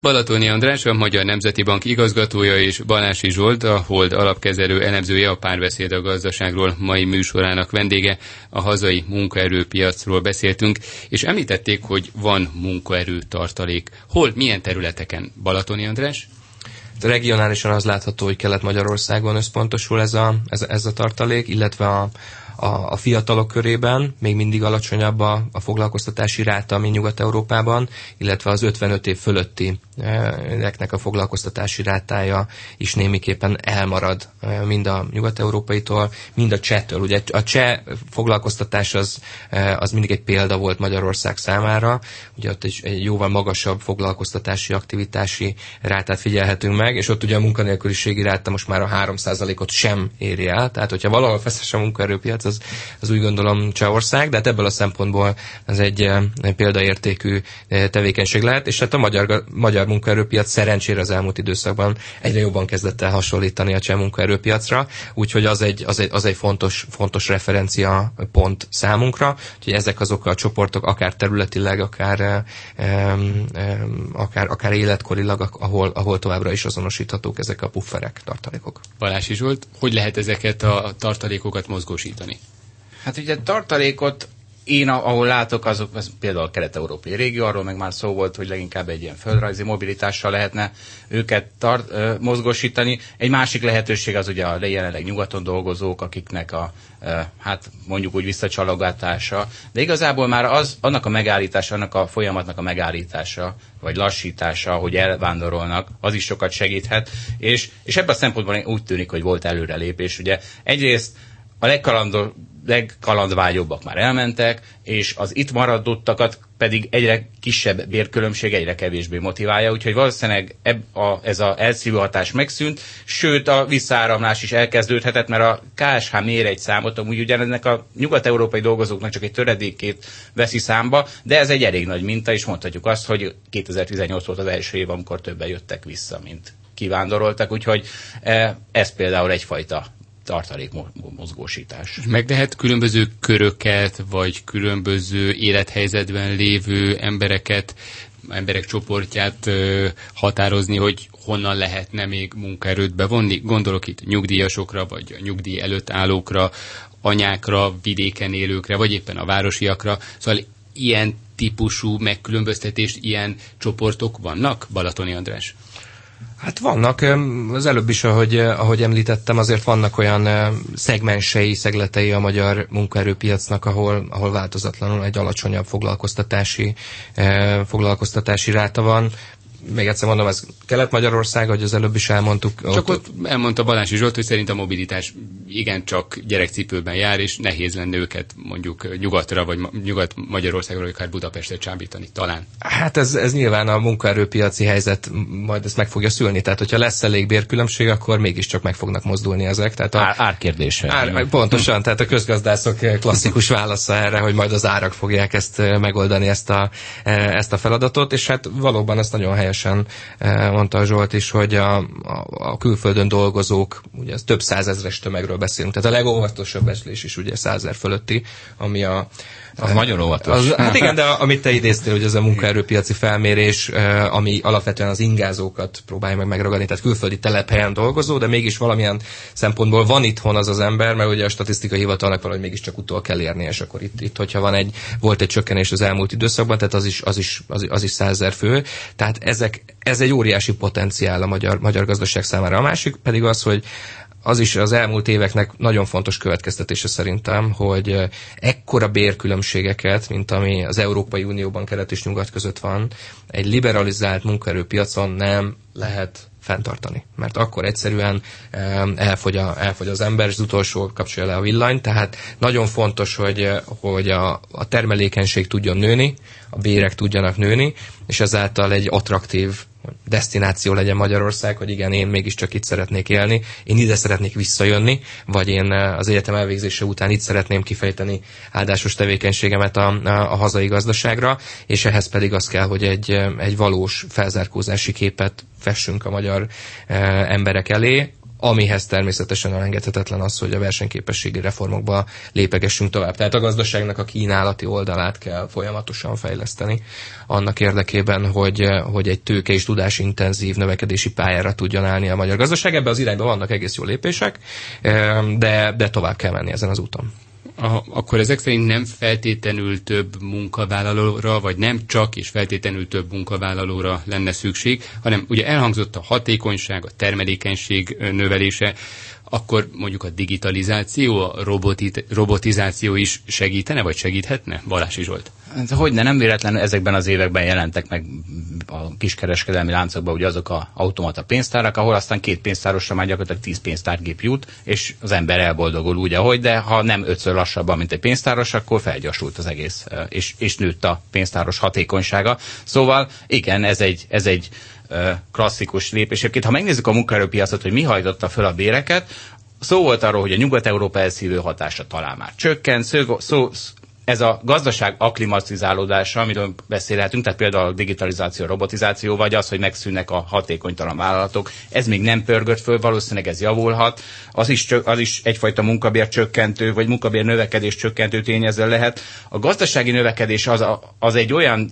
Balatoni András, a Magyar Nemzeti Bank igazgatója és Balási Zsolt, a Hold alapkezelő elemzője a párbeszéd a gazdaságról mai műsorának vendége. A hazai munkaerőpiacról beszéltünk, és említették, hogy van munkaerő tartalék. Hol, milyen területeken? Balatoni András? Regionálisan az látható, hogy Kelet-Magyarországon összpontosul ez a, ez, ez a tartalék, illetve a, a, a fiatalok körében még mindig alacsonyabb a, a foglalkoztatási ráta, mint Nyugat-Európában, illetve az 55 év fölötti neknek a foglalkoztatási rátája is némiképpen elmarad mind a nyugat-európaitól, mind a csehtől. Ugye a cseh foglalkoztatás az, az mindig egy példa volt Magyarország számára, ugye ott egy, egy jóval magasabb foglalkoztatási aktivitási rátát figyelhetünk meg, és ott ugye a munkanélküliségi ráta most már a 3%-ot sem éri el, tehát hogyha valahol feszes a munkaerőpiac, az, az úgy gondolom Csehország, de hát ebből a szempontból ez egy, egy példaértékű tevékenység lehet, és hát a magyar, magyar munkaerőpiac szerencsére az elmúlt időszakban egyre jobban kezdett el hasonlítani a cseh munkaerőpiacra, úgyhogy az egy, az egy, az egy fontos, fontos referencia pont számunkra, hogy ezek azok a csoportok, akár területileg, akár, um, um, akár, akár életkorilag, ahol, ahol továbbra is azonosíthatók ezek a pufferek, tartalékok. Balási Zsolt, hogy lehet ezeket a tartalékokat mozgósítani? Hát ugye tartalékot én, ahol látok, azok az például a kelet-európai régió, arról meg már szó volt, hogy leginkább egy ilyen földrajzi mobilitással lehetne őket tart, ö, mozgosítani. Egy másik lehetőség az ugye a jelenleg nyugaton dolgozók, akiknek a, hát mondjuk úgy visszacsalogatása, de igazából már az, annak a megállítása, annak a folyamatnak a megállítása, vagy lassítása, hogy elvándorolnak, az is sokat segíthet, és, és ebben a szempontból úgy tűnik, hogy volt előrelépés. Ugye egyrészt a legkalandor, legkalandvágyobbak már elmentek, és az itt maradottakat pedig egyre kisebb bérkülönbség egyre kevésbé motiválja, úgyhogy valószínűleg eb, a, ez a elszívő hatás megszűnt, sőt a visszaáramlás is elkezdődhetett, mert a KSH mér egy számot, amúgy ugyanennek a nyugat-európai dolgozóknak csak egy töredékét veszi számba, de ez egy elég nagy minta, és mondhatjuk azt, hogy 2018 volt az első év, amikor többen jöttek vissza, mint kivándoroltak, úgyhogy eh, ez például egyfajta tartalék mozgósítás. Meg lehet különböző köröket, vagy különböző élethelyzetben lévő embereket, emberek csoportját ö, határozni, hogy honnan lehetne még munkaerőt bevonni. Gondolok itt nyugdíjasokra, vagy nyugdíj előtt állókra, anyákra, vidéken élőkre, vagy éppen a városiakra. Szóval ilyen típusú megkülönböztetést, ilyen csoportok vannak, Balatoni András? Hát vannak, az előbb is, ahogy, ahogy említettem, azért vannak olyan szegmensei, szegletei a magyar munkaerőpiacnak, ahol, ahol változatlanul egy alacsonyabb foglalkoztatási, foglalkoztatási ráta van még egyszer mondom, ez Kelet-Magyarország, hogy az előbb is elmondtuk. Csak ott, ott elmondta Balási Zsolt, hogy szerint a mobilitás igencsak gyerekcipőben jár, és nehéz lenne őket mondjuk nyugatra, vagy nyugat-Magyarországra, vagy akár Budapestre csábítani, talán. Hát ez, ez nyilván a munkaerőpiaci helyzet majd ezt meg fogja szülni. Tehát, hogyha lesz elég bérkülönbség, akkor mégiscsak meg fognak mozdulni ezek. Tehát a, Ár, árkérdése. Ár, pontosan, tehát a közgazdászok klasszikus válasza erre, hogy majd az árak fogják ezt megoldani, ezt a, ezt a feladatot, és hát valóban ezt nagyon helyes helyesen eh, mondta a Zsolt is, hogy a, a, a külföldön dolgozók, ugye ez több százezres tömegről beszélünk, tehát a legóvatosabb becslés is ugye százer fölötti, ami a az nagyon óvatos. Az, hát igen, de amit te idéztél, hogy ez a munkaerőpiaci felmérés, eh, ami alapvetően az ingázókat próbálja meg megragadni, tehát külföldi telephelyen dolgozó, de mégis valamilyen szempontból van itthon az az ember, mert ugye a statisztikai hivatalnak valahogy mégiscsak utol kell érni, és akkor itt, itt hogyha van egy, volt egy csökkenés az elmúlt időszakban, tehát az is, az is, az, az is százer fő, tehát ezek, ez egy óriási potenciál a magyar, magyar gazdaság számára. A másik pedig az, hogy az is az elmúlt éveknek nagyon fontos következtetése szerintem, hogy ekkora bérkülönbségeket, mint ami az Európai Unióban kelet és nyugat között van, egy liberalizált munkaerőpiacon nem lehet fenntartani. Mert akkor egyszerűen elfogy, a, elfogy az ember, és az utolsó kapcsolja le a villany, tehát nagyon fontos, hogy, hogy a, a termelékenység tudjon nőni, a bérek tudjanak nőni, és ezáltal egy attraktív destináció legyen Magyarország, hogy igen, én mégiscsak itt szeretnék élni, én ide szeretnék visszajönni, vagy én eh, az egyetem elvégzése után itt szeretném kifejteni áldásos tevékenységemet a, a, a hazai gazdaságra, és ehhez pedig az kell, hogy egy, eh, egy valós felzárkózási képet fessünk a magyar e, emberek elé, amihez természetesen elengedhetetlen az, hogy a versenyképességi reformokba lépegessünk tovább. Tehát a gazdaságnak a kínálati oldalát kell folyamatosan fejleszteni annak érdekében, hogy, hogy egy tőke és tudásintenzív növekedési pályára tudjon állni a magyar gazdaság. Ebben az irányban vannak egész jó lépések, de, de tovább kell menni ezen az úton akkor ezek szerint nem feltétlenül több munkavállalóra, vagy nem csak és feltétlenül több munkavállalóra lenne szükség, hanem ugye elhangzott a hatékonyság, a termelékenység növelése, akkor mondjuk a digitalizáció, a robotizáció is segítene, vagy segíthetne? Balási Zsolt. Hát, hogy ne, nem véletlenül ezekben az években jelentek meg a kiskereskedelmi láncokban ugye azok a automata pénztárak, ahol aztán két pénztárosra már gyakorlatilag tíz pénztárgép jut, és az ember elboldogul úgy, ahogy, de ha nem ötször lassabban, mint egy pénztáros, akkor felgyorsult az egész, és, és nőtt a pénztáros hatékonysága. Szóval igen, ez egy, ez egy klasszikus lépés. Egyébként, ha megnézzük a munkaerőpiacot, hogy mi hajtotta föl a béreket, szó volt arról, hogy a Nyugat-Európa elszívő hatása talán már csökkent, szó, szó, ez a gazdaság aklimatizálódása, amiről beszélhetünk, tehát például a digitalizáció, robotizáció, vagy az, hogy megszűnnek a hatékonytalan vállalatok, ez még nem pörgött föl, valószínűleg ez javulhat. Az is, az is egyfajta munkabér csökkentő, vagy munkabér növekedés csökkentő tényező lehet. A gazdasági növekedés az, az egy olyan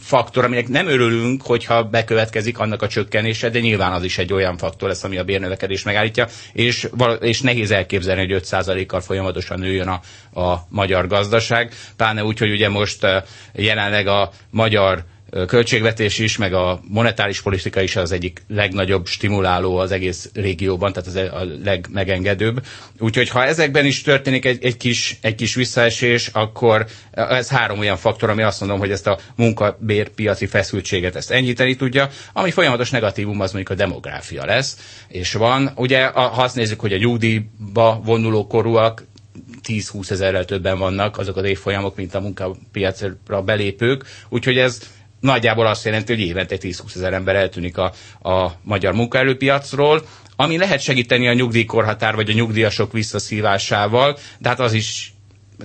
faktor, aminek nem örülünk, hogyha bekövetkezik annak a csökkenése, de nyilván az is egy olyan faktor lesz, ami a bérnövekedés megállítja, és, és nehéz elképzelni, hogy 5%-kal folyamatosan nőjön a, a magyar gazdaság, pláne úgy, hogy ugye most jelenleg a magyar költségvetés is, meg a monetáris politika is az egyik legnagyobb stimuláló az egész régióban, tehát az a legmegengedőbb. Úgyhogy ha ezekben is történik egy, egy, kis, egy kis visszaesés, akkor ez három olyan faktor, ami azt mondom, hogy ezt a munkabérpiaci feszültséget ezt enyhíteni tudja, ami folyamatos negatívum az mondjuk a demográfia lesz, és van. Ugye, ha azt nézzük, hogy a nyugdíjba vonuló korúak 10-20 ezerrel többen vannak azok az évfolyamok, mint a munkapiacra belépők, úgyhogy ez nagyjából azt jelenti, hogy évente 10-20 ezer ember eltűnik a, a magyar munkaerőpiacról, ami lehet segíteni a nyugdíjkorhatár vagy a nyugdíjasok visszaszívásával, de hát az is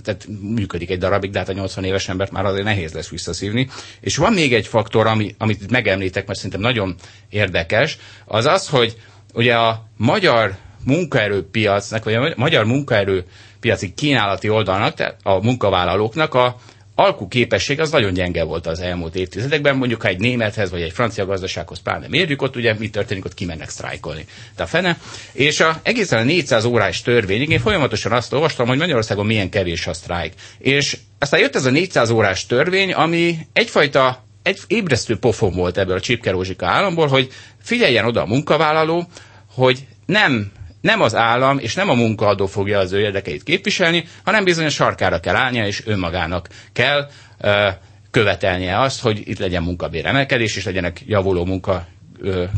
tehát működik egy darabig, de hát a 80 éves embert már azért nehéz lesz visszaszívni. És van még egy faktor, ami, amit megemlítek, mert szerintem nagyon érdekes, az az, hogy ugye a magyar munkaerőpiacnak, vagy a magyar munkaerőpiaci kínálati oldalnak, tehát a munkavállalóknak a alkuképesség az nagyon gyenge volt az elmúlt évtizedekben, mondjuk ha egy némethez vagy egy francia gazdasághoz pláne mérjük, ott ugye mi történik, ott kimennek sztrájkolni. De a fene. És a, egészen a 400 órás törvényig én folyamatosan azt olvastam, hogy Magyarországon milyen kevés a sztrájk. És aztán jött ez a 400 órás törvény, ami egyfajta egy ébresztő pofon volt ebből a csipkerózsika államból, hogy figyeljen oda a munkavállaló, hogy nem nem az állam és nem a munkaadó fogja az ő érdekeit képviselni, hanem bizony a sarkára kell állnia, és önmagának kell ö, követelnie azt, hogy itt legyen munkabéremelkedés, és legyenek javuló munka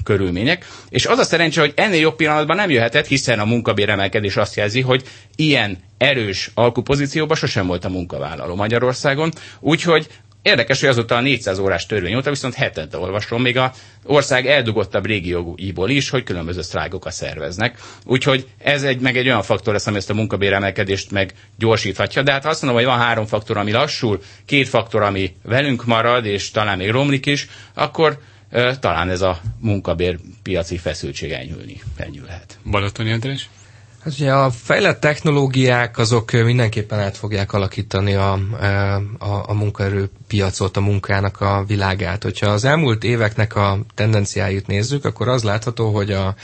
körülmények. És az a szerencse, hogy ennél jobb pillanatban nem jöhetett, hiszen a munkabéremelkedés azt jelzi, hogy ilyen erős alkupozícióban sosem volt a munkavállaló Magyarországon, úgyhogy Érdekes, hogy azóta a 400 órás törvény óta viszont hetente olvasom, még a ország eldugottabb régióiból is, hogy különböző sztrájkokat szerveznek. Úgyhogy ez egy, meg egy olyan faktor lesz, ami ezt a munkabéremelkedést meg gyorsíthatja. De hát azt mondom, hogy van három faktor, ami lassul, két faktor, ami velünk marad, és talán még romlik is, akkor talán ez a munkabérpiaci feszültség enyhülni, enyhülhet. Balatoni András? Hát ugye a fejlett technológiák azok mindenképpen át fogják alakítani a, a, a munkaerőpiacot, a munkának a világát. Hogyha az elmúlt éveknek a tendenciáit nézzük, akkor az látható, hogy a, a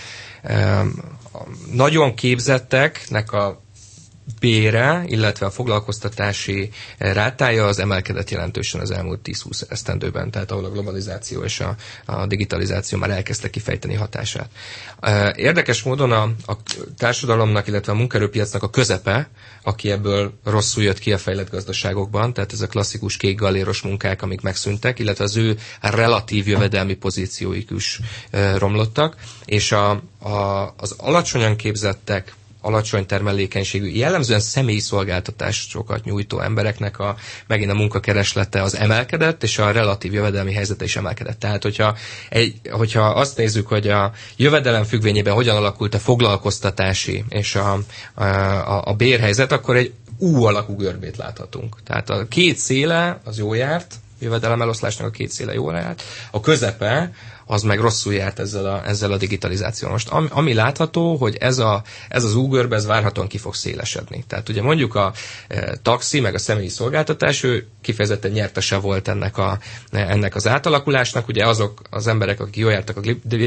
nagyon képzetteknek a bére, illetve a foglalkoztatási rátája az emelkedett jelentősen az elmúlt 10-20 esztendőben, tehát ahol a globalizáció és a, a digitalizáció már elkezdte kifejteni hatását. Érdekes módon a, a társadalomnak, illetve a munkerőpiacnak a közepe, aki ebből rosszul jött ki a fejlett gazdaságokban, tehát ez a klasszikus kék galéros munkák, amik megszűntek, illetve az ő relatív jövedelmi pozícióik is romlottak, és a, a, az alacsonyan képzettek, alacsony termelékenységű, jellemzően személyi szolgáltatásokat nyújtó embereknek a, megint a munkakereslete az emelkedett, és a relatív jövedelmi helyzete is emelkedett. Tehát, hogyha, egy, hogyha azt nézzük, hogy a jövedelem függvényében hogyan alakult a foglalkoztatási és a, a, a, a bérhelyzet, akkor egy U alakú görbét láthatunk. Tehát a két széle az jó járt, jövedelem eloszlásnak a két széle jól járt, a közepe az meg rosszul járt ezzel a, ezzel a digitalizációval. Most ami, ami látható, hogy ez, a, ez az Uberbe ez várhatóan ki fog szélesedni. Tehát ugye mondjuk a e, taxi, meg a személyi szolgáltatás, ő kifejezetten nyertese volt ennek, a, ennek az átalakulásnak. Ugye azok az emberek, akik jól jártak a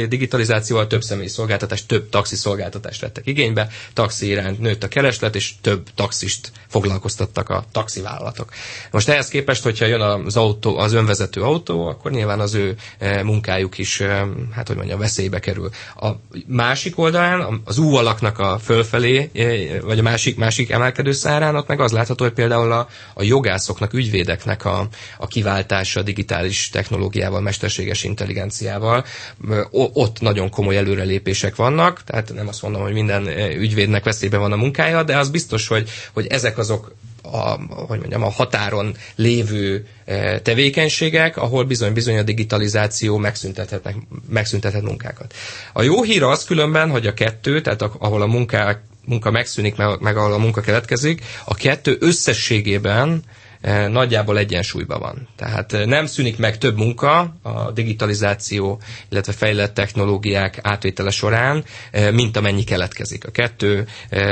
digitalizációval, több személyi szolgáltatást, több taxi szolgáltatást vettek igénybe, taxi iránt nőtt a kereslet, és több taxist foglalkoztattak a taxivállalatok. Most ehhez képest, hogyha jön az autó, az önvezető autó, akkor nyilván az ő e, munkájuk is, e, hát hogy mondjam, veszélybe kerül. A másik oldalán, az U alaknak a fölfelé, e, vagy a másik, másik emelkedő szárán, meg az látható, hogy például a, a jogászoknak, ügyvédeknek a, a kiváltása digitális technológiával, mesterséges intelligenciával, ott nagyon komoly előrelépések vannak, tehát nem azt mondom, hogy minden ügyvédnek veszélybe van a munkája, de az biztos, hogy, hogy ezek azok a, hogy mondjam, a határon lévő e, tevékenységek, ahol bizony-bizony a digitalizáció megszüntethet, megszüntethet munkákat. A jó hír az különben, hogy a kettő, tehát ahol a munkák, munka megszűnik, meg, meg ahol a munka keletkezik, a kettő összességében nagyjából egyensúlyban van. Tehát eh, nem szűnik meg több munka a digitalizáció, illetve fejlett technológiák átvétele során, eh, mint amennyi keletkezik. A kettő,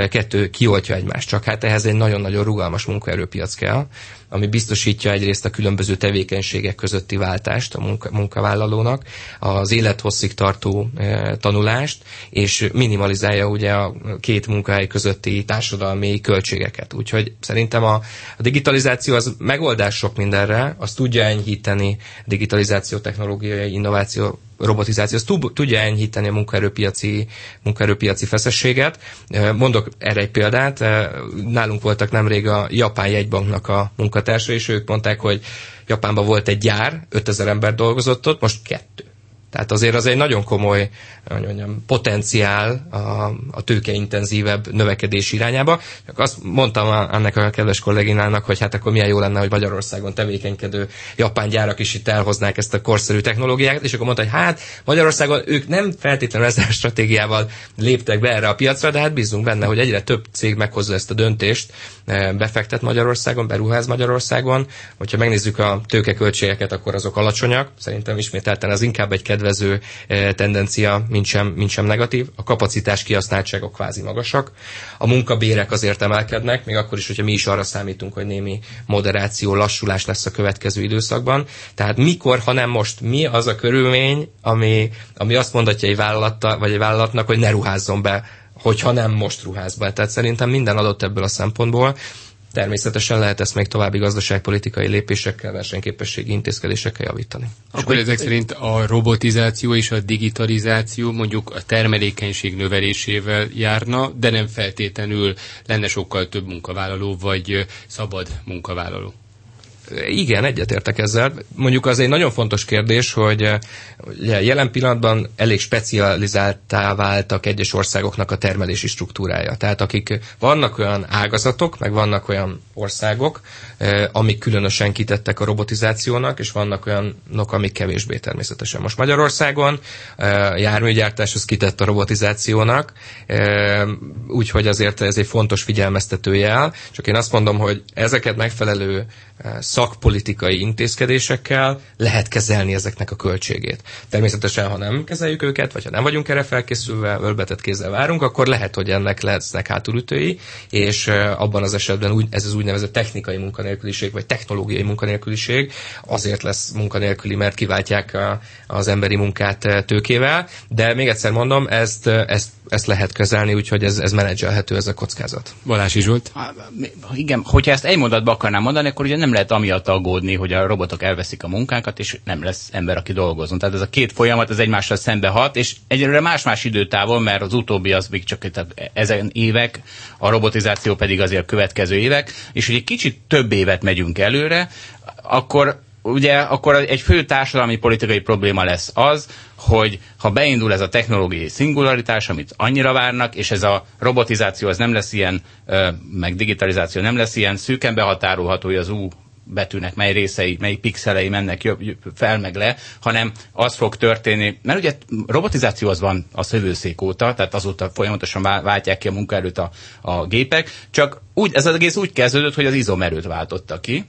kettő kioltja egymást, csak hát ehhez egy nagyon-nagyon rugalmas munkaerőpiac kell, ami biztosítja egyrészt a különböző tevékenységek közötti váltást a munka, munkavállalónak, az élethosszig tartó e, tanulást, és minimalizálja ugye a két munkahely közötti társadalmi költségeket. Úgyhogy szerintem a, a digitalizáció az megoldás sok mindenre, az tudja enyhíteni digitalizáció, technológiai innováció robotizáció, az tudja enyhíteni a munkaerőpiaci, munkaerőpiaci feszességet. Mondok erre egy példát. Nálunk voltak nemrég a Japán jegybanknak a munkatársai, és ők mondták, hogy Japánban volt egy gyár, 5000 ember dolgozott ott, most kettő. Tehát azért az egy nagyon komoly hogy mondjam, potenciál a, a tőkeintenzívebb növekedés irányába. Csak azt mondtam ennek a kedves kolléginának, hogy hát akkor milyen jó lenne, hogy Magyarországon tevékenykedő japán gyárak is itt elhoznák ezt a korszerű technológiát, és akkor mondta, hogy hát Magyarországon ők nem feltétlenül ezzel a stratégiával léptek be erre a piacra, de hát bízunk benne, hogy egyre több cég meghozza ezt a döntést, e, befektet Magyarországon, beruház Magyarországon. Hogyha megnézzük a tőkeköltségeket, akkor azok alacsonyak. Szerintem ismételten az inkább egy kedvező e, tendencia, mint sem, mint sem negatív. A kapacitás kihasználtságok kvázi magasak. A munkabérek azért emelkednek, még akkor is, hogyha mi is arra számítunk, hogy némi moderáció, lassulás lesz a következő időszakban. Tehát mikor, ha nem most, mi az a körülmény, ami, ami azt mondatja egy vállalatta, vagy egy vállalatnak, hogy ne ruházzon be hogyha nem most ruház be. Tehát szerintem minden adott ebből a szempontból. Természetesen lehet ezt még további gazdaságpolitikai lépésekkel, versenyképességi intézkedésekkel javítani. Akkor ezek szerint a robotizáció és a digitalizáció mondjuk a termelékenység növelésével járna, de nem feltétlenül lenne sokkal több munkavállaló vagy szabad munkavállaló. Igen, egyetértek ezzel. Mondjuk az egy nagyon fontos kérdés, hogy ugye, jelen pillanatban elég specializáltá váltak egyes országoknak a termelési struktúrája. Tehát akik vannak olyan ágazatok, meg vannak olyan országok, amik különösen kitettek a robotizációnak, és vannak olyanok, amik kevésbé természetesen. Most Magyarországon a járműgyártás az kitett a robotizációnak, úgyhogy azért ez egy fontos figyelmeztető jel. Csak én azt mondom, hogy ezeket megfelelő szakpolitikai intézkedésekkel lehet kezelni ezeknek a költségét. Természetesen, ha nem kezeljük őket, vagy ha nem vagyunk erre felkészülve, ölbetett kézzel várunk, akkor lehet, hogy ennek lesznek hátulütői, és abban az esetben úgy, ez az úgynevezett technikai munkanélküliség, vagy technológiai munkanélküliség azért lesz munkanélküli, mert kiváltják a, az emberi munkát tőkével, de még egyszer mondom, ezt, ezt, ezt lehet kezelni, úgyhogy ez, ez menedzselhető ez a kockázat. Balási Zsolt? Igen, hogyha ezt egy mondatba akarnám mondani, akkor ugye nem nem lehet amiatt aggódni, hogy a robotok elveszik a munkánkat, és nem lesz ember, aki dolgozon. Tehát ez a két folyamat, ez egymással szembe hat, és egyelőre más-más időtávol, mert az utóbbi az még csak ezen évek, a robotizáció pedig azért a következő évek, és hogy egy kicsit több évet megyünk előre, akkor ugye akkor egy fő társadalmi politikai probléma lesz az, hogy ha beindul ez a technológiai szingularitás, amit annyira várnak, és ez a robotizáció az nem lesz ilyen, meg digitalizáció nem lesz ilyen szűken behatárolható, hogy az U betűnek mely részei, mely pixelei mennek jobb, fel meg le, hanem az fog történni, mert ugye robotizáció az van a szövőszék óta, tehát azóta folyamatosan váltják ki a munkaerőt a, a gépek, csak úgy, ez az egész úgy kezdődött, hogy az izomerőt váltotta ki,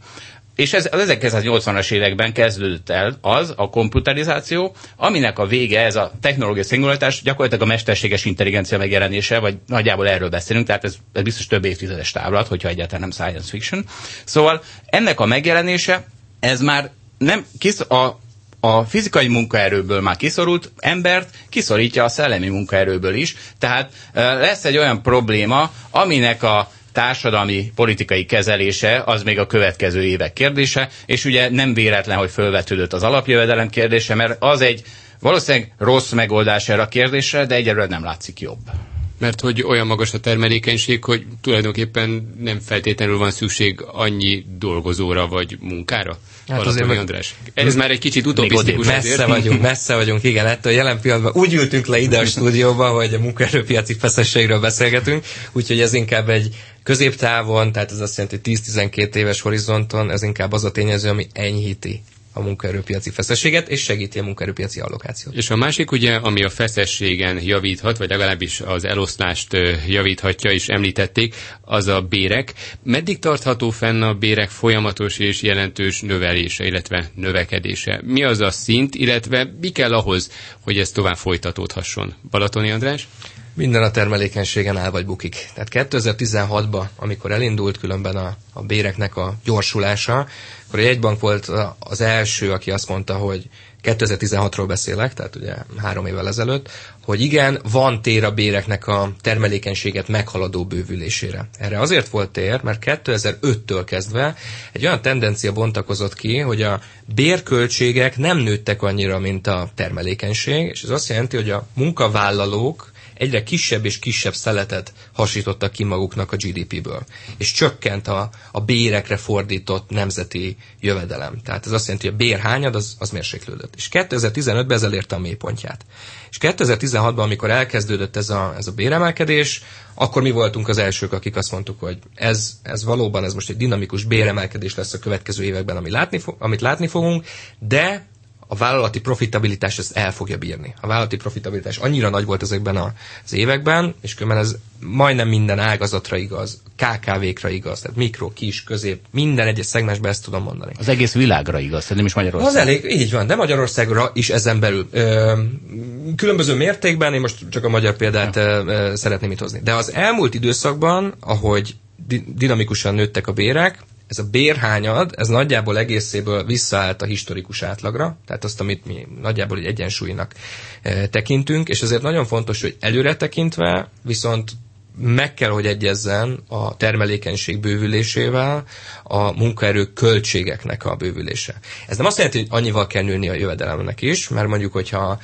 és ez az 1980-as években kezdődött el az, a komputerizáció, aminek a vége ez a technológiai szingularitás, gyakorlatilag a mesterséges intelligencia megjelenése, vagy nagyjából erről beszélünk, tehát ez, ez biztos több évtizedes távlat, hogyha egyáltalán nem science fiction. Szóval ennek a megjelenése, ez már nem kis, a, a fizikai munkaerőből már kiszorult embert kiszorítja a szellemi munkaerőből is, tehát lesz egy olyan probléma, aminek a társadalmi politikai kezelése az még a következő évek kérdése, és ugye nem véletlen, hogy fölvetődött az alapjövedelem kérdése, mert az egy valószínűleg rossz megoldás erre a kérdésre, de egyelőre nem látszik jobb mert hogy olyan magas a termelékenység, hogy tulajdonképpen nem feltétlenül van szükség annyi dolgozóra vagy munkára. Hát azért meg... András. Ez már egy kicsit utopisztikus. Messze azért. vagyunk, messze vagyunk, igen, ettől jelen pillanatban úgy ültünk le ide a stúdióba, hogy a munkaerőpiaci feszességről beszélgetünk, úgyhogy ez inkább egy középtávon, tehát ez azt jelenti, hogy 10-12 éves horizonton, ez inkább az a tényező, ami enyhíti a munkaerőpiaci feszességet, és segíti a munkaerőpiaci allokációt. És a másik ugye, ami a feszességen javíthat, vagy legalábbis az eloszlást javíthatja, és említették, az a bérek. Meddig tartható fenn a bérek folyamatos és jelentős növelése, illetve növekedése? Mi az a szint, illetve mi kell ahhoz, hogy ez tovább folytatódhasson? Balatoni András? Minden a termelékenységen áll vagy bukik. Tehát 2016-ban, amikor elindult különben a, a béreknek a gyorsulása, akkor a jegybank volt az első, aki azt mondta, hogy 2016-ról beszélek, tehát ugye három évvel ezelőtt, hogy igen, van tér a béreknek a termelékenységet meghaladó bővülésére. Erre azért volt tér, mert 2005-től kezdve egy olyan tendencia bontakozott ki, hogy a bérköltségek nem nőttek annyira, mint a termelékenység, és ez azt jelenti, hogy a munkavállalók egyre kisebb és kisebb szeletet hasítottak ki maguknak a GDP-ből. És csökkent a, a bérekre fordított nemzeti jövedelem. Tehát ez azt jelenti, hogy a bérhányad az, az mérséklődött. És 2015-ben ez elérte a mélypontját. És 2016-ban, amikor elkezdődött ez a, ez a béremelkedés, akkor mi voltunk az elsők, akik azt mondtuk, hogy ez, ez valóban ez most egy dinamikus béremelkedés lesz a következő években, amit látni, amit látni fogunk, de a vállalati profitabilitás ezt el fogja bírni. A vállalati profitabilitás annyira nagy volt ezekben az években, és különben ez majdnem minden ágazatra igaz, KKV-kra igaz, tehát mikro, kis, közép, minden egyes szegmensben ezt tudom mondani. Az egész világra igaz, nem is Magyarország. Az elég, így van, de Magyarországra is ezen belül. Ö, különböző mértékben, én most csak a magyar példát ja. szeretném itt hozni. De az elmúlt időszakban, ahogy dinamikusan nőttek a bérek, ez a bérhányad, ez nagyjából egészéből visszaállt a historikus átlagra, tehát azt, amit mi nagyjából egy egyensúlynak e, tekintünk, és ezért nagyon fontos, hogy előre tekintve viszont meg kell, hogy egyezzen a termelékenység bővülésével a munkaerő költségeknek a bővülése. Ez nem azt jelenti, hogy annyival kell nőni a jövedelemnek is, mert mondjuk, hogyha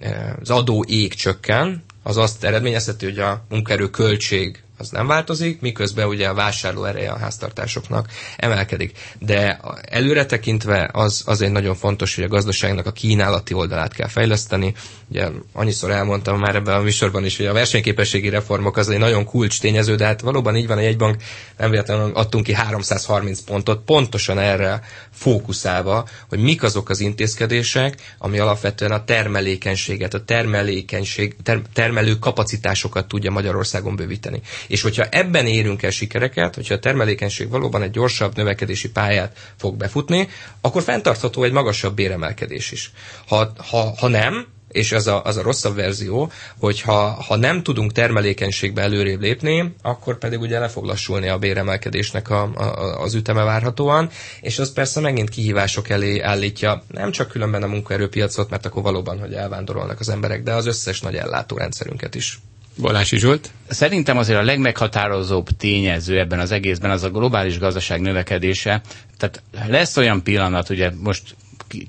e, az adó ég csökken, az azt eredményezheti, hogy a munkaerő költség az nem változik, miközben ugye a vásárló ereje a háztartásoknak emelkedik. De előre tekintve az, az egy nagyon fontos, hogy a gazdaságnak a kínálati oldalát kell fejleszteni. Ugye annyiszor elmondtam már ebben a műsorban is, hogy a versenyképességi reformok az egy nagyon kulcs tényező, de hát valóban így van, a jegybank nem véletlenül adtunk ki 330 pontot, pontosan erre fókuszálva, hogy mik azok az intézkedések, ami alapvetően a termelékenységet, a termelékenység, ter, termelő kapacitásokat tudja Magyarországon bővíteni. És hogyha ebben érünk el sikereket, hogyha a termelékenység valóban egy gyorsabb növekedési pályát fog befutni, akkor fenntartható egy magasabb béremelkedés is. Ha, ha, ha nem, és az a, az a rosszabb verzió, hogy ha, ha nem tudunk termelékenységbe előrébb lépni, akkor pedig ugye le fog lassulni a béremelkedésnek a, a, az üteme várhatóan, és az persze megint kihívások elé állítja nem csak különben a munkaerőpiacot, mert akkor valóban, hogy elvándorolnak az emberek, de az összes nagy ellátórendszerünket is. Balási Zsolt? Szerintem azért a legmeghatározóbb tényező ebben az egészben az a globális gazdaság növekedése. Tehát lesz olyan pillanat, ugye most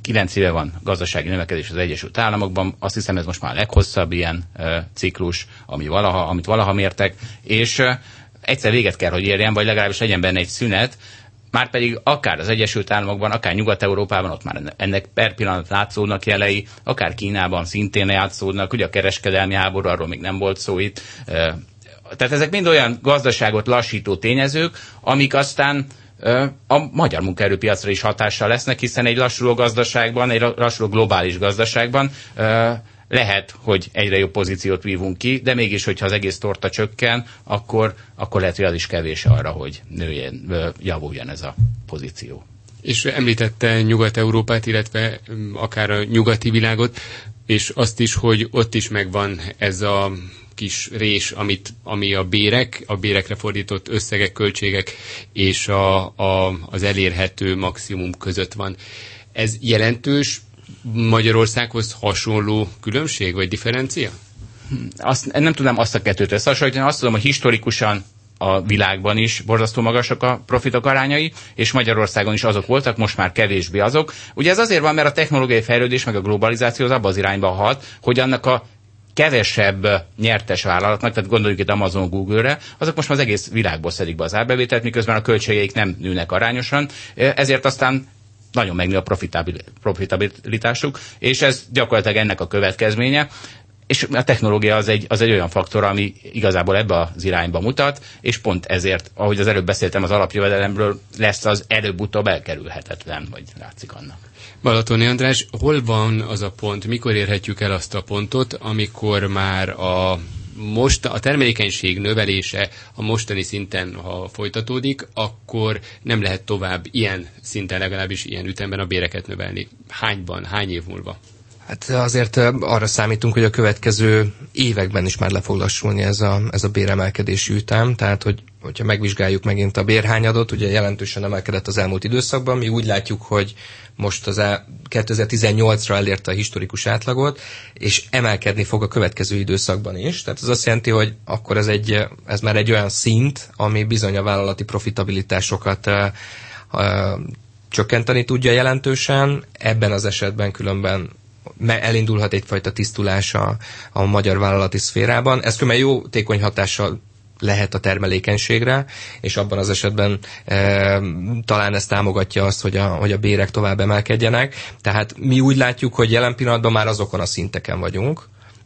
kilenc éve van gazdasági növekedés az Egyesült Államokban, azt hiszem ez most már a leghosszabb ilyen ciklus, ami valaha, amit valaha mértek, és egyszer véget kell, hogy érjen, vagy legalábbis legyen benne egy szünet, már pedig akár az Egyesült Államokban, akár Nyugat-Európában ott már ennek per pillanat látszódnak jelei, akár Kínában szintén játszódnak, ugye a kereskedelmi háború, arról még nem volt szó itt. Tehát ezek mind olyan gazdaságot lassító tényezők, amik aztán a magyar munkaerőpiacra is hatással lesznek, hiszen egy lassuló gazdaságban, egy lassuló globális gazdaságban lehet, hogy egyre jobb pozíciót vívunk ki, de mégis, hogyha az egész torta csökken, akkor, akkor lehet, hogy az is kevés arra, hogy nőjen, javuljon ez a pozíció. És említette Nyugat-Európát, illetve akár a nyugati világot, és azt is, hogy ott is megvan ez a kis rés, amit, ami a bérek, a bérekre fordított összegek, költségek és a, a, az elérhető maximum között van. Ez jelentős Magyarországhoz hasonló különbség vagy differencia? Azt, nem tudom azt a kettőt összehasonlítani, azt tudom, hogy historikusan a világban is borzasztó magasak a profitok arányai, és Magyarországon is azok voltak, most már kevésbé azok. Ugye ez azért van, mert a technológiai fejlődés meg a globalizáció az abba az irányba hat, hogy annak a kevesebb nyertes vállalatnak, tehát gondoljuk itt Amazon, Google-re, azok most már az egész világból szedik be az árbevételt, miközben a költségeik nem nőnek arányosan, ezért aztán nagyon megnő a profitabilitásuk, és ez gyakorlatilag ennek a következménye és a technológia az egy, az egy olyan faktor, ami igazából ebbe az irányba mutat, és pont ezért, ahogy az előbb beszéltem az alapjövedelemről, lesz az előbb-utóbb elkerülhetetlen, vagy látszik annak. Balatoni András, hol van az a pont, mikor érhetjük el azt a pontot, amikor már a most a termelékenység növelése a mostani szinten, ha folytatódik, akkor nem lehet tovább ilyen szinten, legalábbis ilyen ütemben a béreket növelni. Hányban, hány év múlva? Hát azért arra számítunk, hogy a következő években is már le fog lassulni ez a, ez a béremelkedési ütem, tehát hogy, hogyha megvizsgáljuk megint a bérhányadot, ugye jelentősen emelkedett az elmúlt időszakban, mi úgy látjuk, hogy most az 2018-ra elérte a historikus átlagot, és emelkedni fog a következő időszakban is. Tehát ez azt jelenti, hogy akkor ez, egy, ez már egy olyan szint, ami bizony a vállalati profitabilitásokat csökkenteni tudja jelentősen, ebben az esetben különben elindulhat egyfajta tisztulás a, a magyar vállalati szférában. Ez különben jó tékony hatással lehet a termelékenységre, és abban az esetben e, talán ez támogatja azt, hogy a, hogy a bérek tovább emelkedjenek. Tehát mi úgy látjuk, hogy jelen pillanatban már azokon a szinteken vagyunk,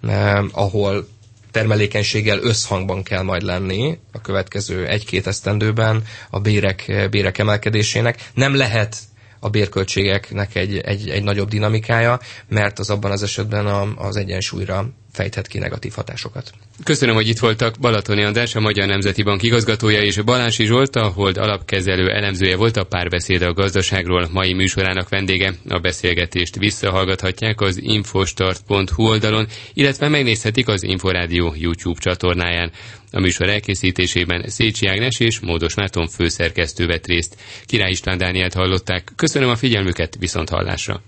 e, ahol termelékenységgel összhangban kell majd lenni a következő egy-két esztendőben a bérek, bérek emelkedésének. Nem lehet a bérköltségeknek egy, egy, egy nagyobb dinamikája, mert az abban az esetben a, az egyensúlyra fejthet ki negatív hatásokat. Köszönöm, hogy itt voltak Balatoni András, a Magyar Nemzeti Bank igazgatója, és Balási Zsolt, a Hold alapkezelő elemzője volt a párbeszéd a gazdaságról. Mai műsorának vendége a beszélgetést visszahallgathatják az infostart.hu oldalon, illetve megnézhetik az Inforádió YouTube csatornáján. A műsor elkészítésében Szécsi Ágnes és Módos Márton főszerkesztő vett részt. Király István Dánielt hallották. Köszönöm a figyelmüket, viszont hallásra!